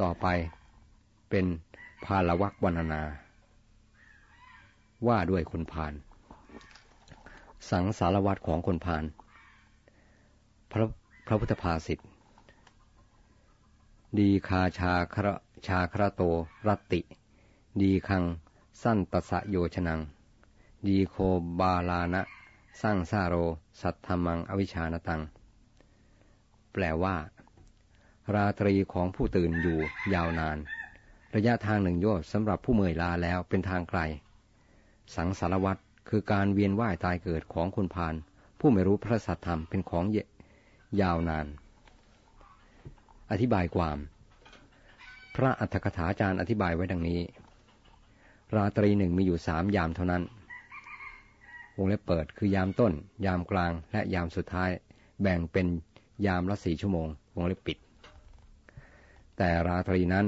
ต่อไปเป็นพาลวักวรรณนา ว่าด้วยคนพาน สังสารวัตรของคนพานพระพระพุทธภาษิตดีคาชาคระชาคระโตรัตติ ดีคัง สั้นตสะโยชนัง ดีโคบาลานะสร้างซาโร สัทธมังอวิชานตัง แปลว่า ราตรีของผู้ตื่นอยู่ยาวนาน ระยะทางหนึ่งโยชน์สำหรับผู้เมื่อยลาแล้วเป็นทางไกล สังสารวัตรคือการเวียนว่ายตายเกิดของคนพาน ผู้ไม่รู้พระสัทธรรมเป็นของยาวนาน อธิบายความ พระอัฏฐกถาจารย์อธิบายไว้ดังนี้ ราตรีหนึ่งมีอยู่สามยามเท่านั้นวงเล็บเปิดคือยามต้น ยามกลางและยามสุดท้าย แบ่งเป็นยามละสี่ชั่วโมงวงเล็บปิด แต่ราตรีนั้น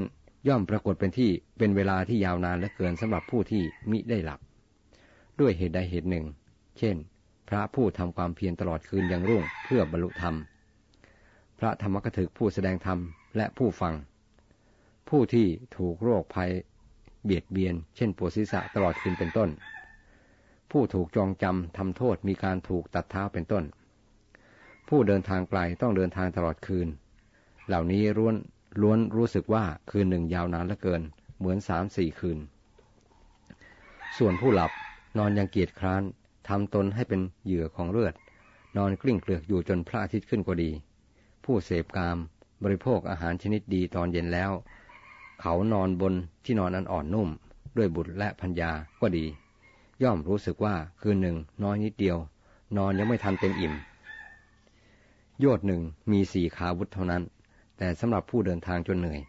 ย่อมปรากฏเป็นที่เป็นเวลาที่ยาวนานและเกินสำหรับผู้ที่มิได้หลับ ด้วยเหตุใดเหตุหนึ่ง เช่น พระผู้ทำความเพียรตลอดคืนยังรุ่งเพื่อบรรลุธรรม พระธรรมกถึกผู้แสดงธรรมและผู้ฟัง ผู้ที่ถูกโรคภัยเบียดเบียน เช่นปวดศีรษะตลอดคืนเป็นต้น ผู้ถูกจองจำทำโทษมีการถูกตัดเท้าเป็นต้น ผู้เดินทางไกลต้องเดินทางตลอดคืน เหล่านี้ล้วน ล้วนรู้สึกว่าคืนหนึ่งยาวนานเหลือเกิน เหมือนสามสี่คืน ส่วนผู้หลับนอนยังเกียจคร้านทำตนให้เป็นเหยื่อของเลือด นอนกลิ้งเกลือกอยู่จนพระอาทิตย์ขึ้นก็ดี ผู้เสพกามบริโภคอาหารชนิดดีตอนเย็นแล้ว เขานอนบนที่นอนอันอ่อนนุ่ม ด้วยบุตรและพัญญาก็ดี ย่อมรู้สึกว่าคืนหนึ่งน้อยนิดเดียว นอนยังไม่ทันเต็มอิ่ม โยดหนึ่งมีสี่ขาวุธเท่านั้น แต่สำหรับผู้เดินทางจนเหนื่อย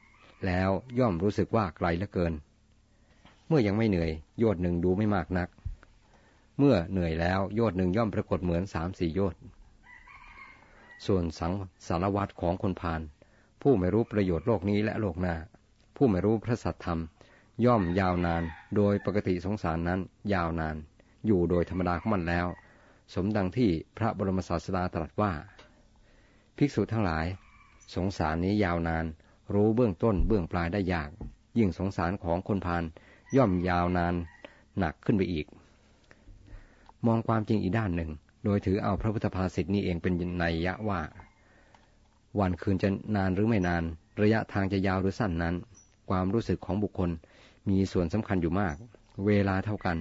แล้วย่อมรู้สึกว่าไกลเหลือเกิน เมื่อยังไม่เหนื่อยโยดหนึ่งดูไม่มากนัก เมื่อเหนื่อยแล้วโยดหนึ่งย่อมปรากฏเหมือนสามสี่โยดส่วนสังสารวัตรของคนพานผู้ไม่รู้ประโยชน์โลกนี้และโลกหน้า ผู้ไม่รู้พระสัทธรรม ย่อมยาวนาน โดยปกติสงสารนั้น ยาวนาน อยู่โดยธรรมดาของมันแล้ว สมดังที่พระบรมศาสดาตรัสว่า ภิกษุทั้งหลาย สงสารนี้ยาวนาน รู้เบื้องต้นเบื้องปลายได้ยาก ยิ่งสงสารของคนพานย่อมยาวนานหนักขึ้นไปอีก มองความจริงอีกด้านหนึ่ง โดยถือเอาพระพุทธภาษิตนี้เองเป็นนัยยะว่า วันคืนจะนานหรือไม่นาน ระยะทางจะยาวหรือสั้นนั้น ความรู้สึกของบุคคลมีส่วนสำคัญอยู่มาก เวลาเท่ากัน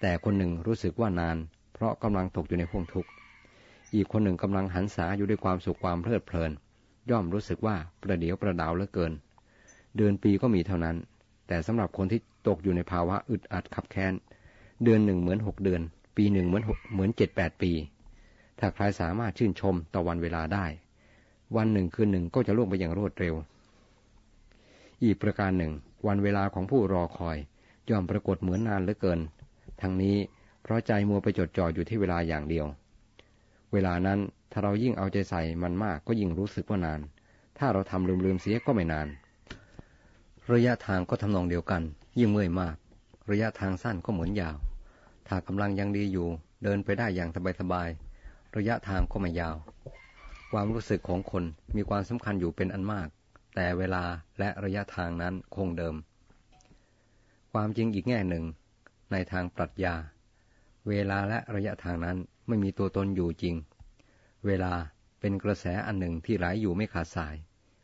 แต่คนหนึ่งรู้สึกว่านาน เพราะกำลังตกอยู่ในห่วงทุกข์อีกคนหนึ่งกำลังหันษาอยู่ด้วยความสุขความเพลิดเพลิน ย่อมรู้สึกว่าประเดี๋ยวประดาวเหลือเกิน เดือนปีก็มีเท่านั้น แต่สำหรับคนที่ตกอยู่ในภาวะอึดอัดขับแค้น เดือนหนึ่งเหมือนหกเดือน ปีหนึ่งเหมือนเหมือนเจ็ดแปดปี ถ้าใครสามารถชื่นชมต่อวันเวลาได้ วันหนึ่งคืนหนึ่งก็จะล่วงไปอย่างรวดเร็ว อีกประการหนึ่ง วันเวลาของผู้รอคอย ย่อมปรากฏเหมือนนานเหลือเกิน ทั้งนี้เพราะใจมัวไปจดจ่ออยู่ที่เวลาอย่างเดียว เวลานั้น ถ้าเรายิ่งเอาใจใส่มันมากก็ยิ่งรู้สึกว่านาน ถ้าเราทำลืมๆเสียก็ไม่นาน ระยะทางก็ทำนองเดียวกัน ยิ่งเมื่อยมาก ระยะทางสั้นก็เหมือนยาว ถ้ากำลังยังดีอยู่ เดินไปได้อย่างสบายๆ ระยะทางก็ไม่ยาว ความรู้สึกของคนมีความสำคัญอยู่เป็นอันมาก แต่เวลาและระยะทางนั้นคงเดิม ความจริงอีกแง่หนึ่ง ในทางปรัชญา เวลาและระยะทางนั้นไม่มีตัวตนอยู่จริง เวลาเป็นกระแสอันหนึ่งที่ไหลยอยู่ไม่ขาดสาย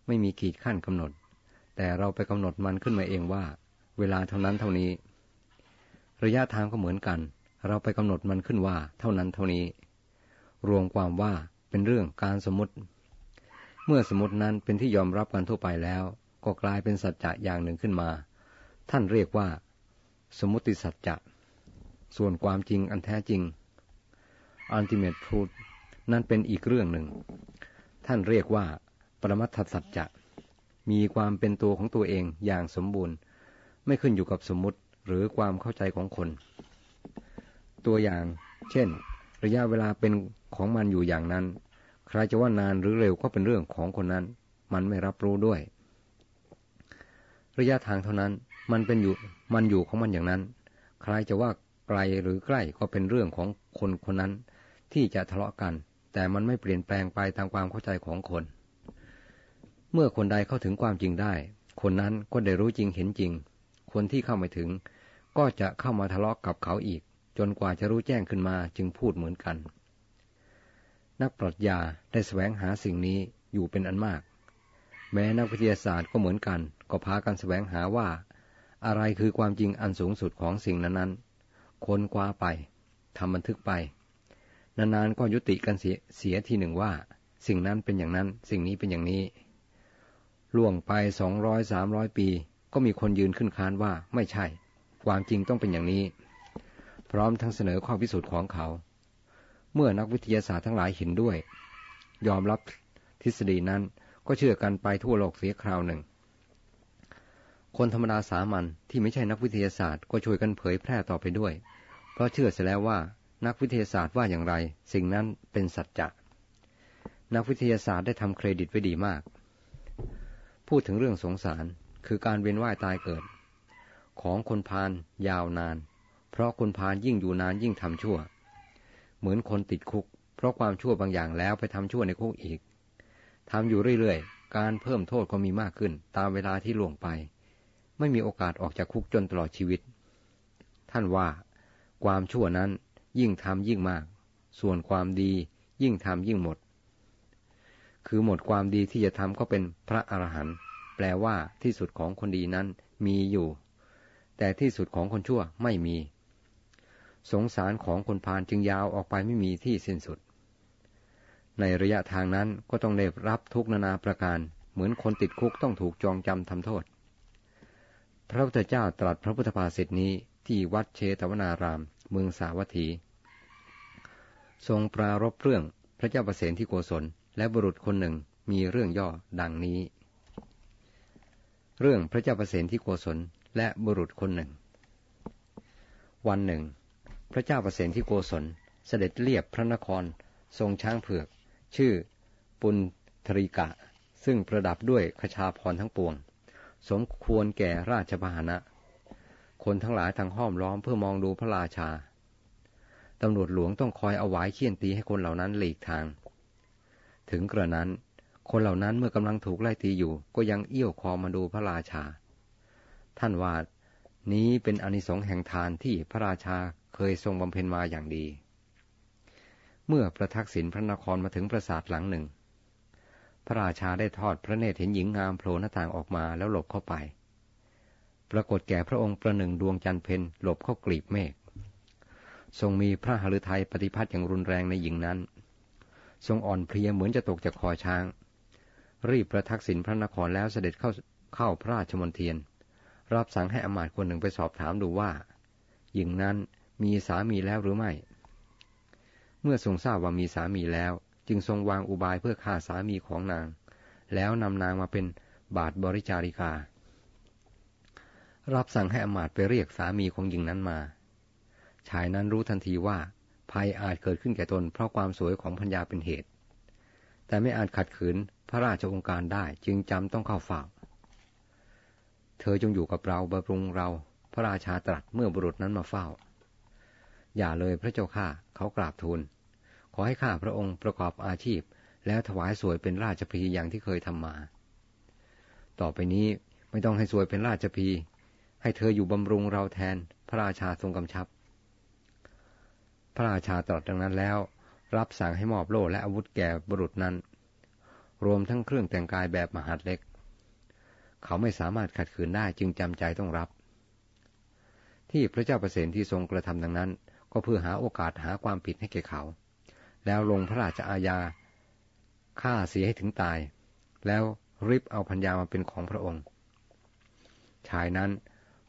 ไม่มีขีดขั้นกำหนด แต่เราไปกำหนดมันขึ้นมาเองว่า เวลาเท่านั้นเท่านี้ ระยะทางก็เหมือนกัน เราไปกำหนดมันขึ้นว่า เท่านั้นเท่านี้ รวมความว่าเป็นเรื่องการสมมติ เมื่อสมมตินั้นเป็นที่ยอมรับกันทั่วไปแล้ว ก็กลายเป็นสัจจะอย่างหนึ่งขึ้นมา ท่านเรียกว่า สมมติสัจจะ ส่วนความจริงอันแท้จริง ultimate truth นั้นเป็นอีกเรื่องหนึ่ง ท่านเรียกว่า ปรมัตถสัจจะ มีความเป็นตัวของตัวเองอย่างสมบูรณ์ ไม่ขึ้นอยู่กับสมมติหรือความเข้าใจของคน ตัวอย่าง เช่น ระยะเวลาเป็นของมันอยู่อย่างนั้น ใครจะว่านานหรือเร็วก็เป็นเรื่องของคนนั้น มันไม่รับรู้ด้วย ระยะทางเท่านั้นมันเป็นอยู่มันอยู่ของมันอย่างนั้น ใครจะว่าไกลหรือใกล้ก็เป็นเรื่องของคนคนนั้นที่จะทะเลาะกัน แต่มันไม่เปลี่ยนแปลงไปตามความเข้าใจของคน เมื่อคนใดเข้าถึงความจริงได้ คนนั้นก็ได้รู้จริงเห็นจริง คนที่เข้าไม่ถึง ก็จะเข้ามาทะเลาะกกับเขาอีก จนกว่าจะรู้แจ้งขึ้นมาจึงพูดเหมือนกัน นักปรัชญาได้แสวงหาสิ่งนี้อยู่เป็นอันมาก แม้นักวิทยาศาสตร์ก็เหมือนกัน ก็พากันแสวงหาว่า อะไรคือความจริงอันสูงสุดของสิ่งนั้นๆ ค้นคว้าไปทำบันทึกไป นานๆก็ยุติกันเสียเสียทีหนึ่งว่า สิ่งนั้นเป็นอย่างนั้น สิ่งนี้เป็นอย่างนี้ ล่วงไปสองร้อยสามร้อยปี ก็มีคนยืนขึ้นค้านว่าไม่ใช่ ความจริงต้องเป็นอย่างนี้ พร้อมทั้งเสนอข้อพิสูจน์ของเขา เมื่อนักวิทยาศาสตร์ทั้งหลายเห็นด้วย ยอมรับทฤษฎีนั้นก็เชื่อกันไปทั่วโลกเสียคราวหนึ่ง คนธรรมดาสามัญที่ไม่ใช่นักวิทยาศาสตร์ก็ช่วยกันเผยแพร่ต่อไปด้วย เพราะเชื่อเสียแล้วว่า นักวิทยาศาสตร์ว่าอย่างไร สิ่งนั้นเป็นสัจจะ นักวิทยาศาสตร์ได้ทำเครดิตไว้ดีมาก พูดถึงเรื่องสงสาร คือการเวียนว่ายตายเกิด ของคนพาลยาวนาน เพราะคนพาลยิ่งอยู่นานยิ่งทำชั่ว เหมือนคนติดคุก เพราะความชั่วบางอย่างแล้วไปทำชั่วในคุกอีกทำอยู่เรื่อยๆ การเพิ่มโทษก็มีมากขึ้น ตามเวลาที่ล่วงไป ไม่มีโอกาสออกจากคุกจนตลอดชีวิต ท่านว่าความชั่วนั้น ยิ่งทำยิ่งมาก ส่วนความดียิ่งทำยิ่งหมด คือหมดความดีที่จะทำก็เป็นพระอรหันต์แปลว่าที่สุดของคนดีนั้นมีอยู่ แต่ที่สุดของคนชั่วไม่มี สงสารของคนพาลจึงยาวออกไปไม่มีที่สิ้นสุด ในระยะทางนั้นก็ต้องได้รับทุกนานาประการ เหมือนคนติดคุกต้องถูกจองจำทำโทษ พระพุทธเจ้าตรัสพระพุทธภาษิตนี้ ที่วัดเชตวนาราม เมืองสาวัตถี ทรงปรารบเรื่องพระเจ้าประเสนที่โกศล และบุรุษคนหนึ่งมีเรื่องย่อดังนี้ เรื่องพระเจ้าประเสนที่โกศลและบุรุษคนหนึ่ง วันหนึ่ง พระเจ้าประเสนที่โกศลเสด็จเลียบพระนคร ทรงช้างเผือก ชื่อ ปุณธริกะ ซึ่งประดับด้วยขชาพรทั้งปวง สมควรแก่ราชพาหนะ คนทั้งหลายทางห้อมล้อมเพื่อมองดูพระราชา ตำรวจหลวงต้องคอยเอาไว้เคี่ยนตีให้คนเหล่านั้นหลีกทาง ถึงกระนั้น คนเหล่านั้นเมื่อกำลังถูกไล่ตีอยู่ ก็ยังเอี้ยวคอมาดูพระราชา ท่านว่านี้เป็นอนิสงส์แห่งทานที่พระราชาเคยทรงบำเพ็ญมาอย่างดี เมื่อประทักษิณพระนครมาถึงปราสาทหลังหนึ่ง พระราชาได้ทอดพระเนตรเห็นหญิงงามโผล่หน้าต่างออกมาแล้วหลบเข้าไป ปรากฏแก่พระองค์ประหนึ่งดวงจันทร์เพนหลบเข้ากลีบเมฆทรงมีพระหฤทัยปฏิพัทธ์อย่างรุนแรงในหญิงนั้น ทรงอ่อนเพลียเหมือนจะตกจากคอช้าง รีบประทักษิณพระนครแล้วเสด็จเข้าเข้าพระราชมณฑียนรับสั่งให้อมาตย์คนหนึ่งไปสอบถามดูว่าหญิงนั้นมีสามีแล้วหรือไม่ เมื่อทรงทราบว่ามีสามีแล้ว จึงทรงวางอุบายเพื่อฆ่าสามีของนาง แล้วนำนางมาเป็นบาทบริจาริกา รับสั่งให้อมาตไปเรียกสามีของหญิงนั้นมา ชายนั้นรู้ทันทีว่าภัยอาจเกิดขึ้นแก่ตนเพราะความสวยของพัญญาเป็นเหตุ แต่ไม่อาจขัดขืนพระราชองค์การได้จึงจำต้องเข้าเฝ้า เธอจงอยู่กับเราบำรุงเรา พระราชาตรัสเมื่อบุรุษนั้นมาเฝ้า อย่าเลยพระเจ้าข้าเขากราบทูล ขอให้ข้าพระองค์ประกอบอาชีพ แล้วถวายสวยเป็นราชพีอย่างที่เคยทำมา ต่อไปนี้ไม่ต้องให้สวยเป็นราชพี ให้เธออยู่บำรุงเราแทน พระราชาทรงกำชับ พระราชาตรัสดังนั้นแล้ว รับสั่งให้มอบโล่และอาวุธแก่บุรุษนั้น รวมทั้งเครื่องแต่งกายแบบมหาดเล็ก เขาไม่สามารถขัดขืนได้จึงจำใจต้องรับ ที่พระเจ้าประเสนที่ทรงกระทำดังนั้น ก็เพื่อหาโอกาสหาความผิดให้แก่เขา แล้วลงพระราชอาญาฆ่าเสียให้ถึงตาย แล้วริบเอาพัญญามาเป็นของพระองค์ ชายนั้น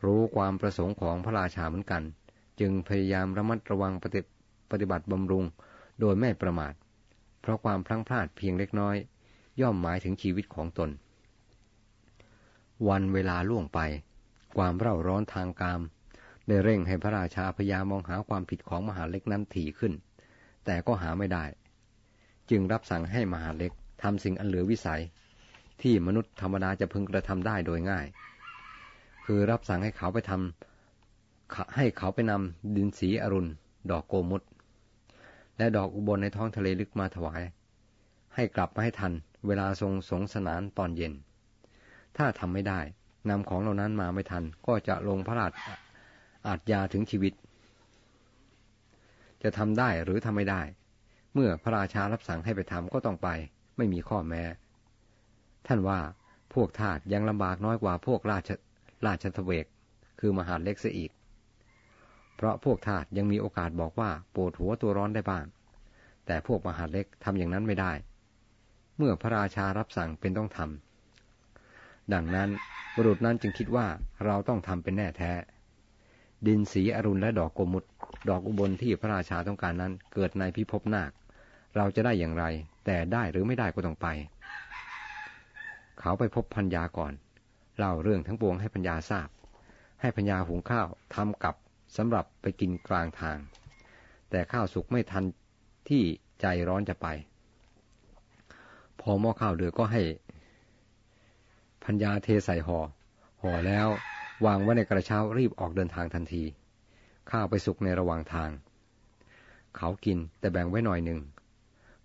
รู้ความประสงค์ของพระราชาเหมือนกัน จึงพยายามระมัดระวังปฏิปฏิบัติบำรุงโดยไม่ประมาท เพราะความพลั้งพลาดเพียงเล็กน้อย ย่อมหมายถึงชีวิตของตน วันเวลาล่วงไป ความเร่าร้อนทางกาม ได้เร่งให้พระราชาพยายามมองหาความผิดของมหาเล็กนั้นถี่ขึ้น แต่ก็หาไม่ได้ จึงรับสั่งให้มหาเล็กทำสิ่งอันเหลือวิสัย ที่มนุษย์ธรรมดาจะพึงกระทำได้โดยง่าย คือรับสั่งให้เขาไปทำให้เขาไปนำดินสีอรุณ ดอกโกมุตและดอกอุบลในท้องทะเลลึกมาถวาย ให้กลับมาให้ทัน เวลาทรงสงสนานตอนเย็น ถ้าทำไม่ได้นำของเหล่านั้นมาไม่ทัน ก็จะลงพระราชอาจยาถึงชีวิต จะทำได้หรือทำไม่ได้ เมื่อพระราชารับสั่งให้ไปทำก็ต้องไป ไม่มีข้อแม้ ท่านว่าพวกทาสยังลำบากน้อยกว่าพวกราช ราชทเวก คือมหาเล็กเสียอีก เพราะพวกทาสยังมีโอกาสบอกว่าปวดหัวตัวร้อนได้บ้าง แต่พวกมหาเล็กทำอย่างนั้นไม่ได้ เมื่อพระราชารับสั่งเป็นต้องทำดังนั้นบุรุษนั้นจึงคิดว่าเราต้องทำเป็นแน่แท้ ดินสีอรุณและดอกโกมุตดอกอุบลที่พระราชาต้องการนั้นเกิดในพิภพนาค เราจะได้อย่างไร แต่ได้หรือไม่ได้ก็ต้องไป เขาไปพบพัญญาก่อน เล่าเรื่องทั้งปวงให้พัญญาทราบ ให้พัญญาหุงข้าวทำกับสำหรับไปกินกลางทาง แต่ข้าวสุกไม่ทันที่ใจร้อนจะไป พอหม้อข้าวเดือก็ให้พัญญาเทใส่หอ่อห่อแล้ววางไว้ในกระเช้ารีบออกเดินทางทันที ข้าวไปสุกในระหว่างทาง เขากินแต่แบ่งไว้หน่อยหนึ่ง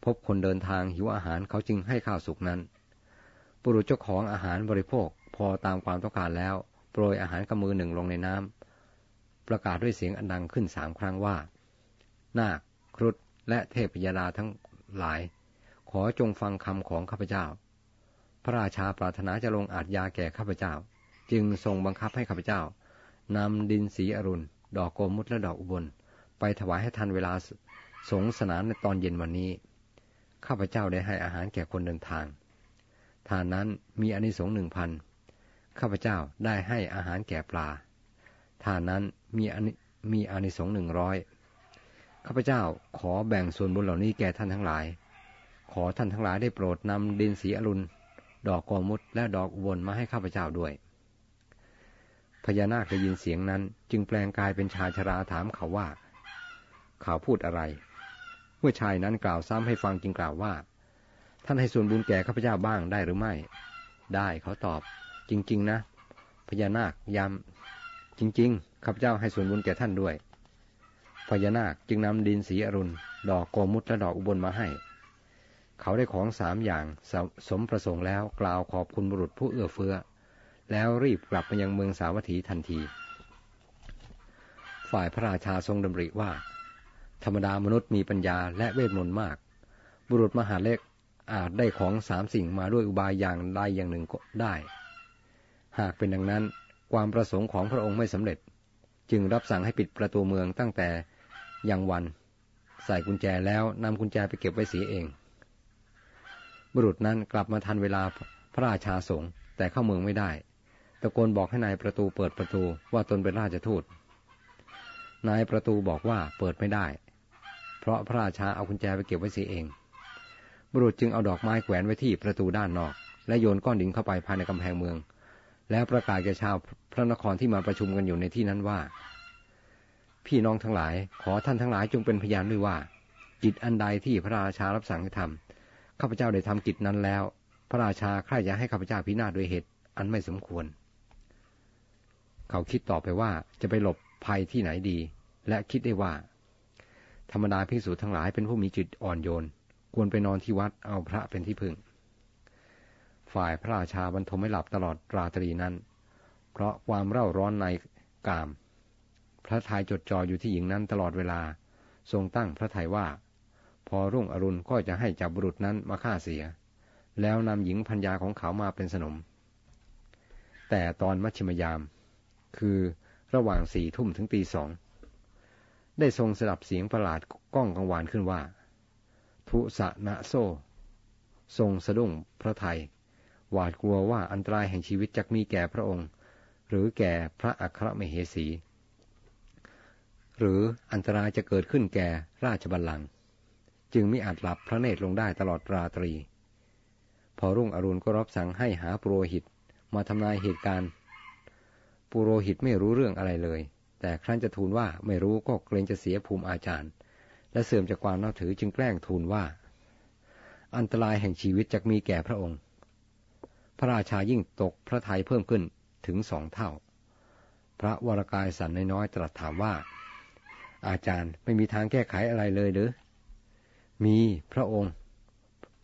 พบคนเดินทางหิวอาหารเขาจึงให้ข้าวสุกนั้นบุรุษเจ้าของอาหารบริโภค พอตามความต้องการแล้ว โปรยอาหารกำมือหนึ่งลงในน้ำประกาศด้วยเสียงอันดังขึ้นสามครั้งว่า นาคครุฑและเทพยดาทั้งหลาย ขอจงฟังคำของข้าพเจ้า พระราชาปรารถนาจะลงอาจยาแก่ข้าพเจ้า จึงทรงบังคับให้ข้าพเจ้านำดินสีอรุณ ดอกโกมุตและดอกอุบล ไปถวายให้ทันเวลาสงสนานในตอนเย็นวันนี้ ข้าพเจ้าได้ให้อาหารแก่คนเดินทาง ทานนั้นมีอนิสงส์หนึ่งพัน ข้าพเจ้าได้ให้อาหารแก่ปลาทานนั้นมีอนิมีอานิสงส์หนึ่งร้อยข้าพเจ้าขอแบ่งส่วนบุญเหล่านี้แก่ท่านทั้งหลาย ขอท่านทั้งหลายได้โปรดนำดินสีอรุณ ดอกกอมุดและดอกอุบลมาให้ข้าพเจ้าด้วย พญานาคได้ยินเสียงนั้น จึงแปลงกายเป็นชายชราถามเขาว่า เขาพูดอะไร เมื่อชายนั้นกล่าวซ้ำให้ฟังจึงกล่าวว่า ท่านให้ส่วนบุญแก่ข้าพเจ้าบ้างได้หรือไม่ ได้เขาตอบ จริง ๆ นะพญานาคย้ำจริง ๆข้าพเจ้าให้ส่วนบุญแก่ท่านด้วยพญานาคจึงนำดินสีอรุณ ดอกโกมุตและดอกอุบลมาให้ เขาได้ของสามอย่างสสมประสงค์แล้วกล่าวขอบคุณบุรุษผู้เอื้อเฟื้อ แล้วรีบกลับไปยังเมืองสาวัตถีทันที ฝ่ายพระราชาทรงดำริว่า ธรรมดามนุษย์มีปัญญาและเวทมนต์มาก บุรุษมหาเล็กอาจได้ของสามสิ่งมาด้วยอุบายอย่างใดอย่างหนึ่งก็ได้ หากเป็นดังนั้นความประสงค์ของพระองค์ไม่สำเร็จ จึงรับสั่งให้ปิดประตูเมืองตั้งแต่ยังวัน ใส่กุญแจแล้วนำกุญแจไปเก็บไว้เสียเอง บุรุษนั้นกลับมาทันเวลาพระราชาสงแต่เข้าเมืองไม่ได้ ตะโกนบอกให้นายประตูเปิดประตูว่าตนเป็นราชทูตนายประตูบอกว่าเปิดไม่ได้ เพราะพระราชาเอากุญแจไปเก็บไว้เสียเอง บุรุษจึงเอาดอกไม้แขวนไว้ที่ประตูด้านนอก และโยนก้อนดินเข้าไปภายในกำแพงเมือง แล้วประกาศแก่ชาวพระนครที่มาประชุมกันอยู่ในที่นั้นว่า พี่น้องทั้งหลาย ขอท่านทั้งหลายจงเป็นพยานด้วยว่าจิตอันใดที่พระราชารับสั่งให้ทำข้าพเจ้าได้ทำกิจนั้นแล้ว พระราชาใคร่จะให้ข้าพเจ้าพินาศด้วยเหตุ อันไม่สมควร เขาคิดต่อไปว่าจะไปหลบภัยที่ไหนดี และคิดได้ว่า ธรรมดาพิสูจน์ทั้งหลายเป็นผู้มีจิตอ่อนโยน ควรไปนอนที่วัดเอาพระเป็นที่พึ่ง ฝ่ายพระราชาบรรทมไม่หลับตลอดราตรีนั้น เพราะความเร่าร้อนในกาม พระทัยจดจ่ออยู่ที่หญิงนั้นตลอดเวลา ทรงตั้งพระทัยว่า พอรุ่งอรุณก็จะให้จับบุรุษนั้นมาฆ่าเสีย แล้วนำหญิงพัญญาของเขามาเป็นสนม แต่ตอนมัชชิมยาม คือระหว่างสี่ทุ่มถึงตีสอง ได้ทรงสดับเสียงประหลาดก้องกังวานขึ้นว่า ทุสะนะโซ ทรงสะดุ้งพระไทย หวาดกลัวว่าอันตรายแห่งชีวิตจะมีแก่พระองค์ หรือแก่พระอัครมเหสี หรืออันตรายจะเกิดขึ้นแก่ราชบัลลังก์จึงมิอาจหลับพระเนตรลงได้ตลอดราตรี พอรุ่งอรุณก็รับสั่งให้หาปุโรหิตมาทำนายเหตุการณ์ปุโรหิตไม่รู้เรื่องอะไรเลย แต่ครั้นจะทูลว่าไม่รู้ก็เกรงจะเสียภูมิอาจารย์ และเสื่อมจากความนับถือจึงแกล้งทูลว่า อันตรายแห่งชีวิตจะมีแก่พระองค์ พระราชายิ่งตกพระทัยเพิ่มขึ้นถึงสองเท่า พระวรากายสันน้อยตรัสถามว่า อาจารย์ไม่มีทางแก้ไขอะไรเลยหรือ มีพระองค์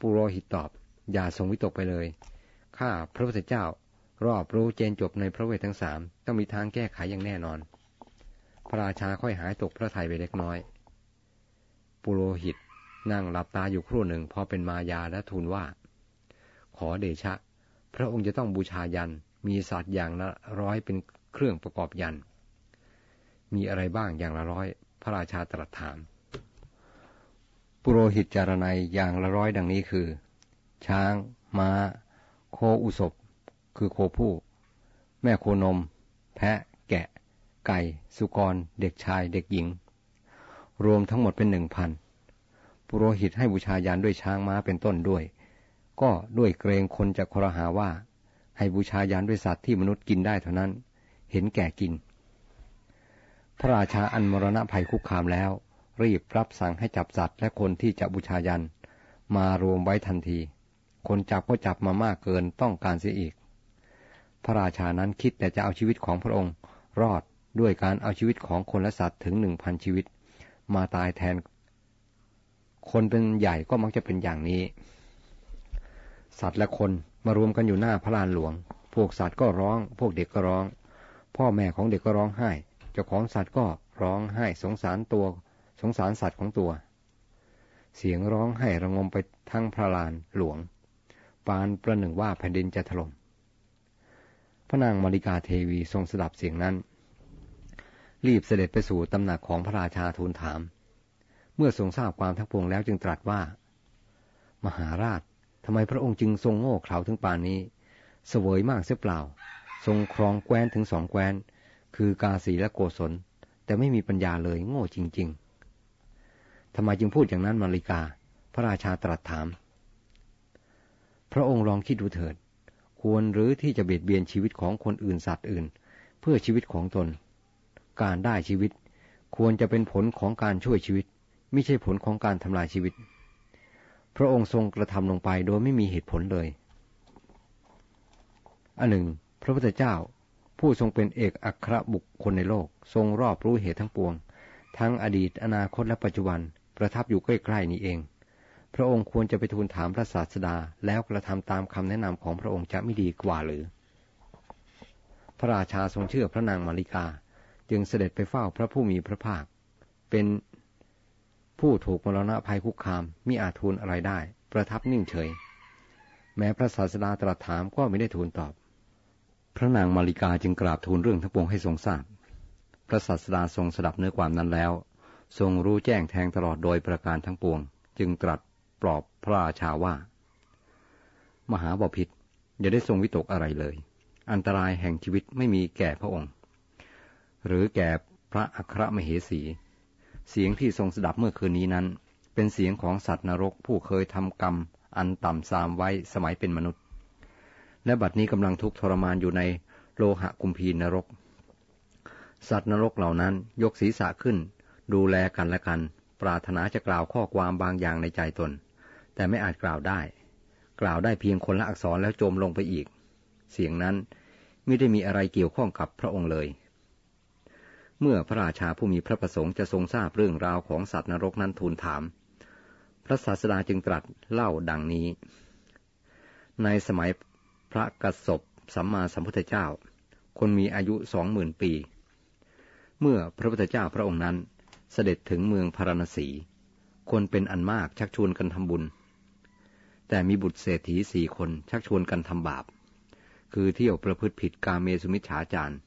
ปุโรหิตตอบ อย่าทรงวิตกไปเลย ข้าพระพุทธเจ้ารอบรู้เจนจบในพระเวททั้งสามต้องมีทางแก้ไขอย่างแน่นอน พระราชาค่อยหายตกพระทัยไปเล็กน้อย ปุโรหิตนั่งหลับตาอยู่ครู่หนึ่งพอเป็นมายาและทูลว่า ขอเดชะ พระองค์จะต้องบูชายัน มีสัตว์อย่างละร้อยเป็นเครื่องประกอบยัน มีอะไรบ้างอย่างละร้อย พระราชาตรัสถาม ปุโรหิตจารณัยอย่างละร้อยดังนี้คือ ช้างม้า โคอุศบคือโคผู้ แม่โคนม แพะ แกะ ไก่ สุกร เด็กชาย เด็กหญิง รวมทั้งหมดเป็นหนึ่งพันปุโรหิตให้บูชายันด้วยช้างม้าเป็นต้นด้วย ก็ด้วยเกรงคนจะครหาว่า ให้บูชายันด้วยสัตว์ที่มนุษย์กินได้เท่านั้น เห็นแก่กิน พระราชาอันมรณะภัยคุกคามแล้ว รีบรับสั่งให้จับสัตว์และคนที่จะบูชายันมารวมไว้ทันที คนจับก็จับมามากเกินต้องการเสียอีก พระราชานั้นคิดแต่จะเอาชีวิตของพระองค์ รอดด้วยการเอาชีวิตของคนและสัตว์ถึงหนึ่งพันชีวิต มาตายแทน คนเป็นใหญ่ก็มักจะเป็นอย่างนี้ สัตว์และคนมารวมกันอยู่หน้าพระลานหลวง พวกสัตว์ก็ร้อง พวกเด็กก็ร้อง พ่อแม่ของเด็กก็ร้องไห้ เจ้าของสัตว์ก็ร้องไห้ สงสารตัว สงสารสัตว์ของตัว เสียงร้องไห้ระงมไปทั้งพระลานหลวง ปานประหนึ่งว่าแผ่นดินจะถล่ม พระนางมาริกาเทวีทรงสดับเสียงนั้น รีบเสด็จไปสู่ตำหนักของพระราชาทูลถาม เมื่อทรงทราบความทั้งปวงแล้วจึงตรัสว่า มหาราช ทำไมพระองค์จึงทรงโง่เขลาถึงป่านนี้ เสวยมากเสียเปล่า ทรงครองแคว้นถึงสองแคว้น คือกาสีและโกศล แต่ไม่มีปัญญาเลยโง่จริง ๆทำไมจึงพูดอย่างนั้นมาริกา พระราชาตรัสถาม พระองค์ลองคิดดูเถิด ควรหรือที่จะเบียดเบียนชีวิตของคนอื่นสัตว์อื่น เพื่อชีวิตของตน การได้ชีวิต ควรจะเป็นผลของการช่วยชีวิต ไม่ใช่ผลของการทำลายชีวิต พระองค์ทรงกระทำลงไปโดยไม่มีเหตุผลเลย อันหนึ่ง พระพุทธเจ้า ผู้ทรงเป็นเอกอัครบุคคลในโลก ทรงรอบรู้เหตุทั้งปวง ทั้งอดีตอนาคตและปัจจุบันประทับอยู่ใกล้ๆนี้เอง พระองค์ควรจะไปทูลถามพระศาสดาแล้วกระทำตามคำแนะนำของพระองค์จะไม่ดีกว่าหรือ พระราชาทรงเชื่อพระนางมาริกา จึงเสด็จไปเฝ้าพระผู้มีพระภาค เป็น ผู้ถูกมรณะภัยคุกคาม มิอาจทูลอะไรได้ ประทับนิ่งเฉย แม้พระศาสดาตรัสถามก็ไม่ได้ทูลตอบ พระนางมาริกาจึงกราบทูลเรื่องทั้งปวงให้ทรงทราบ พระศาสดาทรงสดับเนื้อความนั้นแล้ว ทรงรู้แจ้งแทงตลอดโดยประการทั้งปวง จึงตรัสปลอบพระราชาว่า มหาบพิษอย่าได้ทรงวิตกอะไรเลย อันตรายแห่งชีวิตไม่มีแก่พระองค์ หรือแก่พระอัครมเหสี เสียงที่ทรงสดับเมื่อคืนนี้นั้น เป็นเสียงของสัตว์นรกผู้เคยทำกรรม อันต่ำทรามไว้สมัยเป็นมนุษย์ และบัดนี้กำลังทุกข์ทรมานอยู่ในโลหะกุมพีนรก สัตว์นรกเหล่านั้นยกศีรษะขึ้น ดูแลกันและกัน ปรารถนาจะกล่าวข้อความบางอย่างในใจตน แต่ไม่อาจกล่าวได้ กล่าวได้เพียงคนละอักษรแล้วจมลงไปอีก เสียงนั้นไม่ได้มีอะไรเกี่ยวข้องกับพระองค์เลย เมื่อพระราชาผู้มีพระประสงค์จะทรงทราบเรื่องราวของสัตว์นรกนั้นทูลถาม พระศาสดาจึงตรัสเล่าดังนี้ ในสมัยพระกสบสัมมาสัมพุทธเจ้า คนมีอายุสองหมื่นปี เมื่อพระพุทธเจ้าพระองค์นั้นเสด็จถึงเมืองพาราณสี คนเป็นอันมากชักชวนกันทำบุญ แต่มีบุตรเศรษฐีสี่คนชักชวนกันทำบาป คือเที่ยวประพฤติผิดกาเมสุมิชฌาจาร์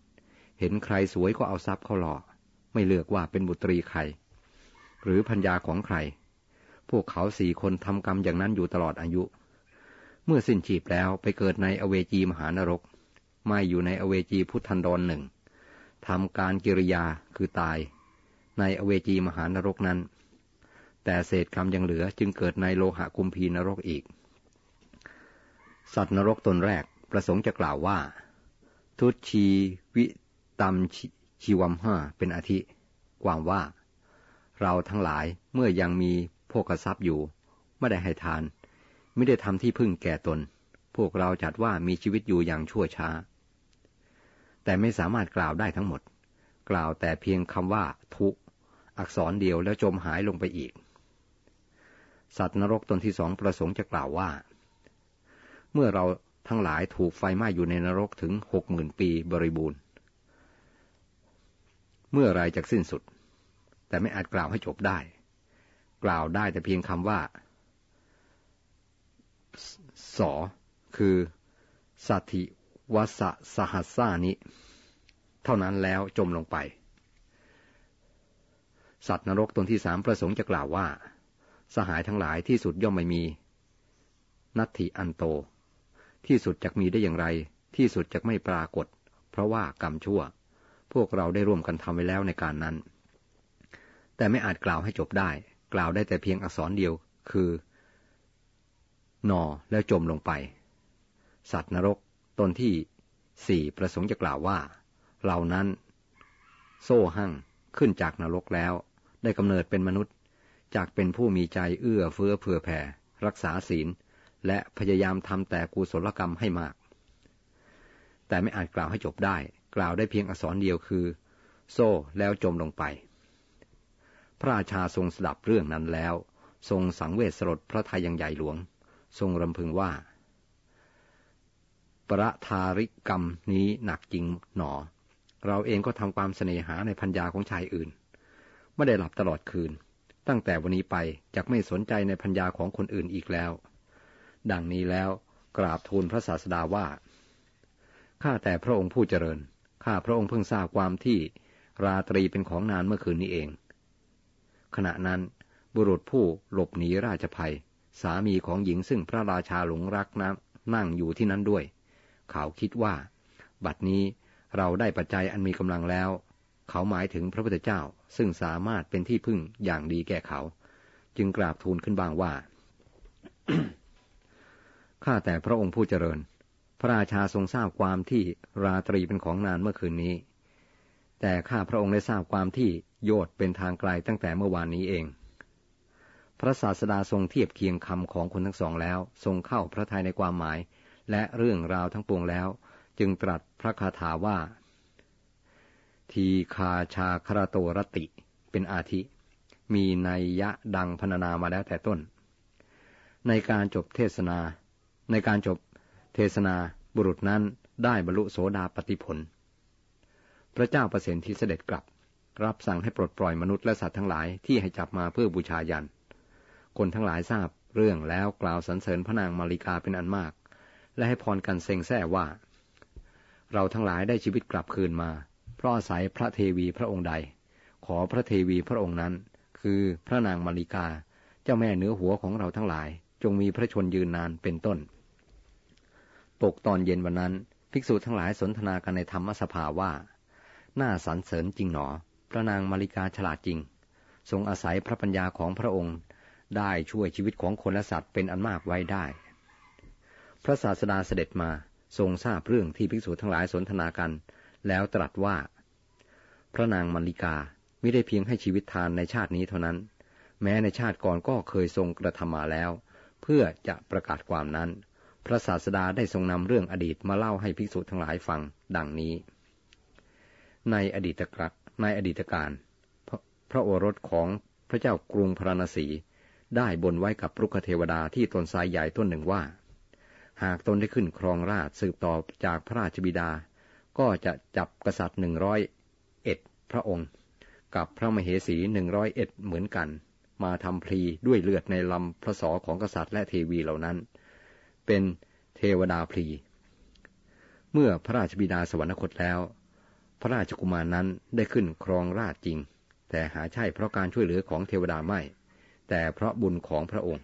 เห็นใครสวยก็เอาทรัพย์เขาหล่อ ไม่เลือกว่าเป็นบุตรีใคร หรือพัญญาของใคร พวกเขาสี่คนทำกรรมอย่างนั้นอยู่ตลอดอายุ เมื่อสิ้นชีพแล้วไปเกิดในอเวจีมหานรก ไม่อยู่ในอเวจีพุทธันดรหนึ่งทำการกิริยาคือตาย ในอเวจีมหานรกนั้น แต่เศษกรรมยังเหลือจึงเกิดในโลหะกุมพีนรกอีก สัตว์นรกตนแรกประสงค์จะกล่าวว่า ทุชีวิ ตามชีวมห้าเป็นอาทิความว่า เราทั้งหลายเมื่อยังมีพวกทรัพย์อยู่ ไม่ได้ให้ทาน ไม่ได้ทำที่พึ่งแก่ตน พวกเราจัดว่ามีชีวิตอยู่อย่างชั่วช้า แต่ไม่สามารถกล่าวได้ทั้งหมด กล่าวแต่เพียงคำว่า ทุอักษรเดียวแล้วจมหายลงไปอีก สัตว์นรกตนที่สองประสงค์จะกล่าวว่า เมื่อเราทั้งหลายถูกไฟไหม้อยู่ในนรกถึงหกหมื่นปีบริบูรณ์ เมื่อไรจะสิ้นสุด แต่ไม่อาจกล่าวให้จบได้ กล่าวได้แต่เพียงคำว่า สอ คือสัติวสะสหัสสานิ เท่านั้นแล้วจมลงไป สัตว์นรกตนที่สามประสงค์จะกล่าวว่า สหายทั้งหลายที่สุดย่อมไม่มี นัตถิอันโต ที่สุดจะมีได้อย่างไร ที่สุดจะไม่ปรากฏ เพราะว่ากรรมชั่ว พวกเราได้ร่วมกันทำไว้แล้วในการนั้น แต่ไม่อาจกล่าวให้จบได้ กล่าวได้แต่เพียงอักษรเดียว คือนอแล้วจมลงไป สัตว์นรกตนที่สี่ประสงค์จะกล่าวว่าเหล่านั้น โซ่หั่งขึ้นจากนรกแล้ว ได้กำเนิดเป็นมนุษย์ จากเป็นผู้มีใจเอื้อเฟื้อเผื่อแผ่ รักษาศีล และพยายามทำแต่กุศลกรรมให้มาก แต่ไม่อาจกล่าวให้จบได้ กล่าวได้เพียงอักษรเดียวคือ โซ่แล้วจมลงไป พระราชาทรงสดับเรื่องนั้นแล้ว ทรงสังเวชสลดพระทัยยังใหญ่หลวง ทรงรำพึงว่า ประทาริกรรมนี้หนักจริงหนอ เราเองก็ทำความเสน่หาในพัญญาของชายอื่น ไม่ได้หลับตลอดคืน ตั้งแต่วันนี้ไปจะไม่สนใจในพัญญาของคนอื่นอีกแล้ว ดังนี้แล้วกราบทูลพระศาสดาว่าข้าแต่พระองค์ผู้เจริญ ข้าพระองค์เพิ่งทราบความที่ราตรีเป็นของนานเมื่อคืนนี้เอง ขณะนั้นบุรุษผู้หลบหนีราชภัย สามีของหญิงซึ่งพระราชาหลงรักนั้นนั่งอยู่ที่นั้นด้วย เขาคิดว่า บัดนี้เราได้ปัจจัยอันมีกำลังแล้ว เขาหมายถึงพระพุทธเจ้าซึ่งสามารถเป็นที่พึ่งอย่างดีแก่เขา จึงกราบทูลขึ้นบางว่าข้าแต่พระองค์ผู้เจริญ พระราชาทรงทราบความที่ราตรีเป็นของนานเมื่อคืนนี้ แต่ข้าพระองค์ได้ทราบความที่โยดเป็นทางไกลตั้งแต่เมื่อวานนี้เอง พระศาสดาทรงเทียบเคียงคำของคนทั้งสองแล้ว ทรงเข้าพระทัยในความหมาย และเรื่องราวทั้งปวงแล้ว จึงตรัสพระคาถาว่า ทีคาชาคราโตรติ เป็นอาทิ มีนัยยะดังพรรณนามาแล้วแต่ต้น ในการจบเทศนา ในการจบ เทศนาบุรุษนั้นได้บรรลุโสดาปติผล พระเจ้าประสิทธิเสด็จกลับ รับสั่งให้ปลดปล่อยมนุษย์และสัตว์ทั้งหลายที่ให้จับมาเพื่อบูชายัน คนทั้งหลายทราบเรื่องแล้วกล่าวสรรเสริญพระนางมาริกาเป็นอันมาก และให้พรกันเซ็งแซ่ว่า เราทั้งหลายได้ชีวิตกลับคืนมา เพราะอาศัยพระเทวีพระองค์ใด ขอพระเทวีพระองค์นั้น คือพระนางมาริกา เจ้าแม่เนื้อหัวของเราทั้งหลาย จงมีพระชนยืนนานเป็นต้น กตอนเย็นวันนั้น ภิกษุทั้งหลายสนทนากันในธรรมสภาว่า น่าสรรเสริญจริงหนอ พระนางมาริกาฉลาดจริง ทรงอาศัยพระปัญญาของพระองค์ ได้ช่วยชีวิตของคนและสัตว์เป็นอันมากไว้ได้ พระศาสดาเสด็จมาทรงทราบเรื่องที่ภิกษุทั้งหลายสนทนากัน แล้วตรัสว่า พระนางมัลลิกาไม่ได้เพียงให้ชีวิตทานในชาตินี้เท่านั้น แม้ในชาติก่อนก็เคยทรงกระทำมาแล้ว เพื่อจะประกาศความนั้น พระศาสดาได้ทรงนำเรื่องอดีตมาเล่าให้ภิกษุทั้งหลายฟังดังนี้ ในอดีตกรัในอดีตการพระพระโอรสของพระเจ้ากรุงพระนศีได้บนไว้กับรุกเทวดาที่ต้นทรายใหญ่ต้นหนึ่งว่า หากตนได้ขึ้นครองราชสืบต่อจากพระราชบิดา ก็จะจับกษัตริย์หนึ่งร้อยเอ็ดพระองค์ กับพระมเหสีหนึ่งร้อยเอ็ดเหมือนกัน มาทำพลีด้วยเลือดในลำพระสอของกษัตริย์และเทวีเหล่านั้น เป็นเทวดาพลี เมื่อพระราชบิดาสวรรคตแล้ว พระราชกุมารนั้นได้ขึ้นครองราชจริง แต่หาใช่เพราะการช่วยเหลือของเทวดาไม่ แต่เพราะบุญของพระองค์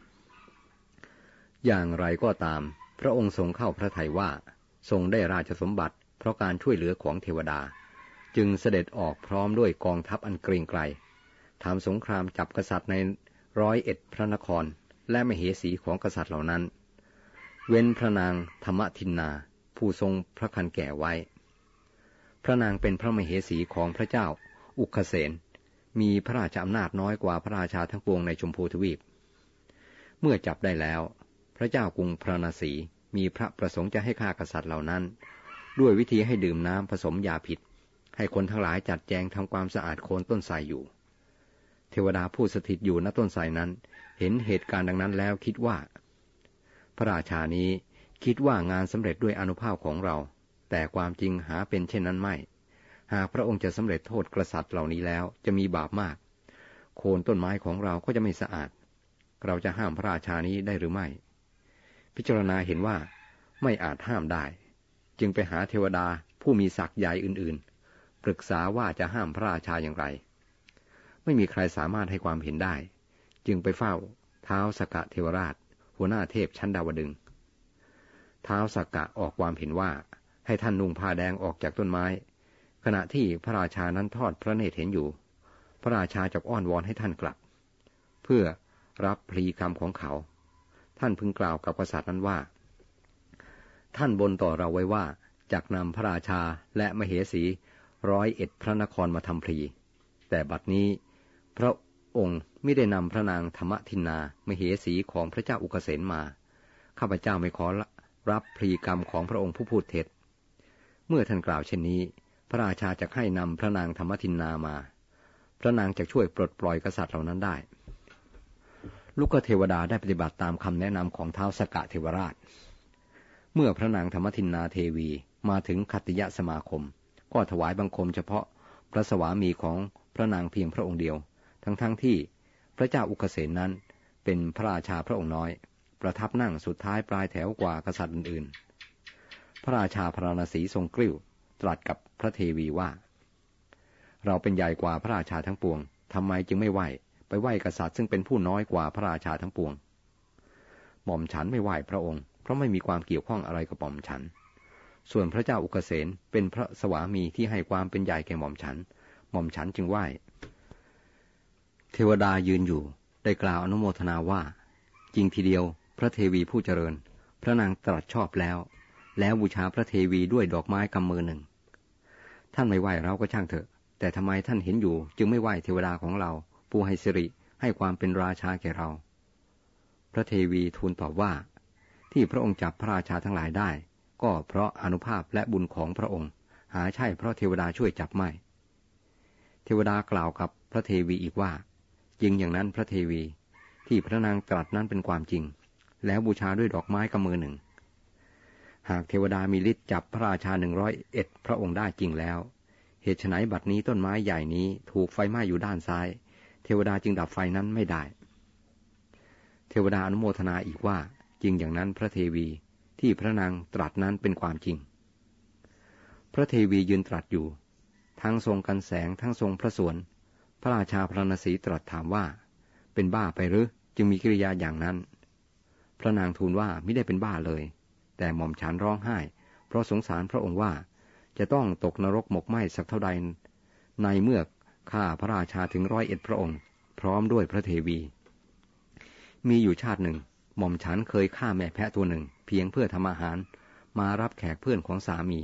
อย่างไรก็ตาม พระองค์ทรงเข้าพระทัยว่าทรงได้ราชสมบัติ เพราะการช่วยเหลือของเทวดา จึงเสด็จออกพร้อมด้วยกองทัพอันเกรงไกรทำสงครามจับกษัตริย์ในร้อยเอ็ดพระนคร และมเหสีของกษัตริย์เหล่านั้น เว้นพระนางธรรมทินนา ผู้ทรงพระคันแก่ไว้ พระนางเป็นพระมเหสีของพระเจ้า อุคเสนมีพระราชอำนาจน้อยกว่าพระราชาทั้งปวงในชมพูทวีป เมื่อจับได้แล้ว พระเจ้ากรุงพระนศีมีพระประสงค์จะให้ฆ่ากษัตริย์เหล่านั้น ด้วยวิธีให้ดื่มน้ำผสมยาผิด ให้คนทั้งหลายจัดแจงทำความสะอาดโคนต้นไทรอยู่ เทวดาผู้สถิตอยู่ณต้นไทรนั้น เห็นเหตุการณ์ดังนั้นแล้วคิดว่า พระราชานี้คิดว่างานสำเร็จด้วยอนุภาพของเรา แต่ความจริงหาเป็นเช่นนั้นไม่ หากพระองค์จะสำเร็จโทษกษัตริย์เหล่านี้แล้วจะมีบาปมาก โคนต้นไม้ของเราก็จะไม่สะอาด เราจะห้ามพระราชานี้ได้หรือไม่ พิจารณาเห็นว่าไม่อาจห้ามได้ จึงไปหาเทวดาผู้มีศักย์ใหญ่อื่นๆ ปรึกษาว่าจะห้ามพระราชาอย่างไร ไม่มีใครสามารถให้ความเห็นได้ จึงไปเฝ้าเท้าสกะเทวราช หัวหน้าเทพชั้นดาวดึงท้าวสักกะออกความเห็นว่า ให้ท่านนุ่งผ้าแดงออกจากต้นไม้ ขณะที่พระราชานั้นทอดพระเนตรเห็นอยู่ พระราชาจะอ้อนวอนให้ท่านกลับ เพื่อรับพลีกรรมของเขา ท่านพึงกล่าวกับกษัตริย์นั้นว่า ท่านบนต่อเราไว้ว่าจากนำพระราชาและมเหสีร้อยเอ็ดพระนครมาทำพลีแต่บัดนี้พระ องค์ไม่ได้นำพระนางธรรมทินนามเหสีของพระเจ้าอุกเสนมา ข้าพเจ้าไม่ขอรับพรีกรรมของพระองค์ผู้พูดเท็จ เมื่อท่านกล่าวเช่นนี้ พระราชาจะให้นำพระนางธรรมทินนามา พระนางจะช่วยปลดปล่อยกษัตริย์เหล่านั้นได้ ลูกเทวดาได้ปฏิบัติตามคำแนะนำของเท้าสกะเทวราช เมื่อพระนางธรรมทินนาเทวีมาถึงคัติยะสมาคม ก็ถวายบังคมเฉพาะพระสวามีของพระนางเพียงพระองค์เดียว ทั้งๆทที่พระเจ้าอุกเสนนั้นเป็นพระราชาพระองค์น้อย ประทับนั่งสุดท้ายปลายแถวกว่ากษัตริย์อื่นๆ พระราชาพระนศีทรงกลิ้ว ตรัสกับพระเทวีว่า เราเป็นใหญ่กว่าพระราชาทั้งปวงทำไมจึงไม่ไหว ไปไหวกษัตริย์ซึ่งเป็นผู้น้อยกว่าพระราชาทั้งปวง หม่อมฉันไม่ไหวพระองค์ เพราะไม่มีความเกี่ยวข้องอะไรกับหม่อมฉัน ส่วนพระเจ้าอุกเสนเป็นพระสวามีที่ให้ความเป็นใหญ่แก่หม่อมฉัน หม่อมฉันจึงไหว เทวดายืนอยู่ได้กล่าวอนุโมทนาว่า จริงทีเดียวพระเทวีผู้เจริญ พระนางตรัสชอบแล้ว แล้วบูชาพระเทวีด้วยดอกไม้กำมือหนึ่ง ท่านไม่ไหวเราก็ช่างเถอะ แต่ทำไมท่านเห็นอยู่ จึงไม่ไหวเทวดาของเราผู้ให้สิริให้ความเป็นราชาแก่เรา พระเทวีทูลตอบว่า ที่พระองค์จับพระราชาทั้งหลายได้ ก็เพราะอนุภาพและบุญของพระองค์ หาใช่เพราะเทวดาช่วยจับไม่ เทวดากล่าวกับพระเทวีอีกว่า จริงอย่างนั้นพระเทวี ที่พระนางตรัสนั้นเป็นความจริง แล้วบูชาด้วยดอกไม้กำมือหนึ่ง หากเทวดามีฤทธิ์จับพระราชาหนึ่งร้อยเอ็ดพระองค์ได้จริงแล้ว เหตุไฉนบัดนี้ต้นไม้ใหญ่นี้ถูกไฟไหม้อยู่ด้านซ้าย เทวดาจึงดับไฟนั้นไม่ได้ เทวดาอนุโมทนาอีกว่าจริงอย่างนั้นพระเทวีที่พระนางตรัสนั้นเป็นความจริง พระเทวียืนตรัสอยู่ ทั้งทรงกันแสงทั้งทรงพระสวน พระราชาพระนศีตรัสถามว่า เป็นบ้าไปหรือจึงมีกิริยาอย่างนั้น พระนางทูลว่าไม่ได้เป็นบ้าเลย แต่หม่อมฉันร้องไห้ เพราะสงสารพระองค์ว่าจะต้องตกนรกหมกไหม้สักเท่าใด ในเมื่อข้าพระราชาถึงร้อยเอ็ดพระองค์ พร้อมด้วยพระเทวี มีอยู่ชาติหนึ่ง หม่อมฉันเคยฆ่าแม่แพะตัวหนึ่ง เพียงเพื่อทำอาหาร มารับแขกเพื่อนของสามี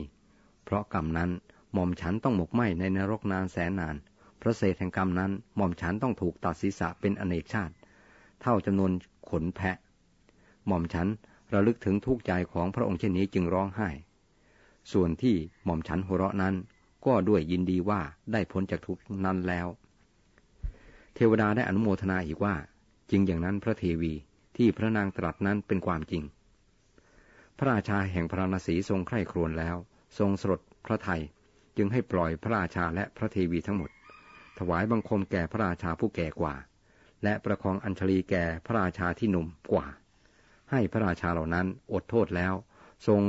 เพราะกรรมนั้นหม่อมฉันต้องหมกไหม้ในนรกนานแสนนาน ระเศษแห่งกรรมนั้นหม่อมฉันต้องถูกตัดศีรษะเป็นอเนกชาติ เท่าจำนวนขนแพะ หม่อมฉันระลึกถึงทุกข์ใจของพระองค์เช่นนี้จึงร้องไห้ ส่วนที่หม่อมฉันหัวเราะนั้นก็ด้วยยินดีว่าได้พ้นจากทุกข์นั้นแล้ว เทวดาได้อนุโมทนาอีกว่า จริงอย่างนั้นพระเทวีที่พระนางตรัสนั้นเป็นความจริง พระราชาแห่งพระนศีทรงใคร่ครวญแล้ว ทรงสลดพระไทยจึงให้ปล่อยพระราชาและพระเทวีทั้งหมด ถวายบังคมแก่พระราชาผู้แก่กว่า และประคองอัญชลีแก่พระราชาที่หนุ่มกว่า ให้พระราชาเหล่านั้นอดโทษแล้ว ทรง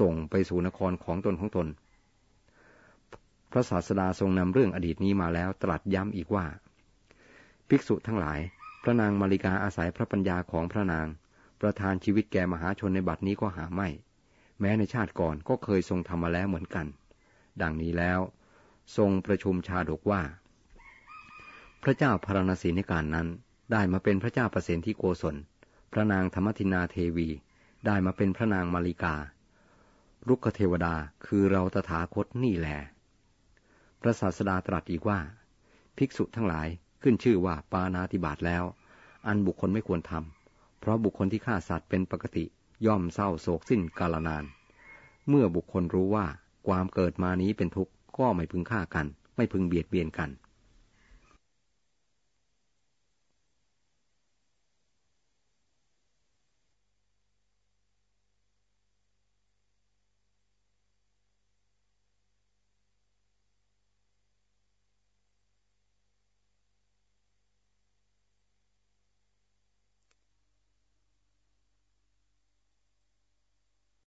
ส่งไปสู่นครของตนของตน พระศาสดาทรงนำเรื่องอดีตนี้มาแล้วตรัสย้ำอีกว่า ภิกษุทั้งหลาย พระนางมาริกาอาศัยพระปัญญาของพระนาง ประทานชีวิตแก่มหาชนในบัดนี้ก็หาไม่ แม้ในชาติก่อนก็เคยทรงทำมาแล้วเหมือนกัน ดังนี้แล้ว ทรงประชุมชาดกว่า พระเจ้าพารณสีในการนั้น ได้มาเป็นพระเจ้าประสิทธิโกศล พระนางธรรมทินาเทวี ได้มาเป็นพระนางมาริการุกเทวดาคือเราตถาคตนี่แหลพระศาสดาตรัสอีกว่า ภิกษุทั้งหลายขึ้นชื่อว่าปานาติบาตแล้ว อันบุคคลไม่ควรทำเพราะบุคคลที่ฆ่าสัตว์เป็นปกติย่อมเศร้าโศกสิ้นกาลนาน เมื่อบุคคลรู้ว่าความเกิดมานี้เป็นทุกข์ก็ไม่พึงฆ่ากัน ไม่พึงเบียดเบียนกัน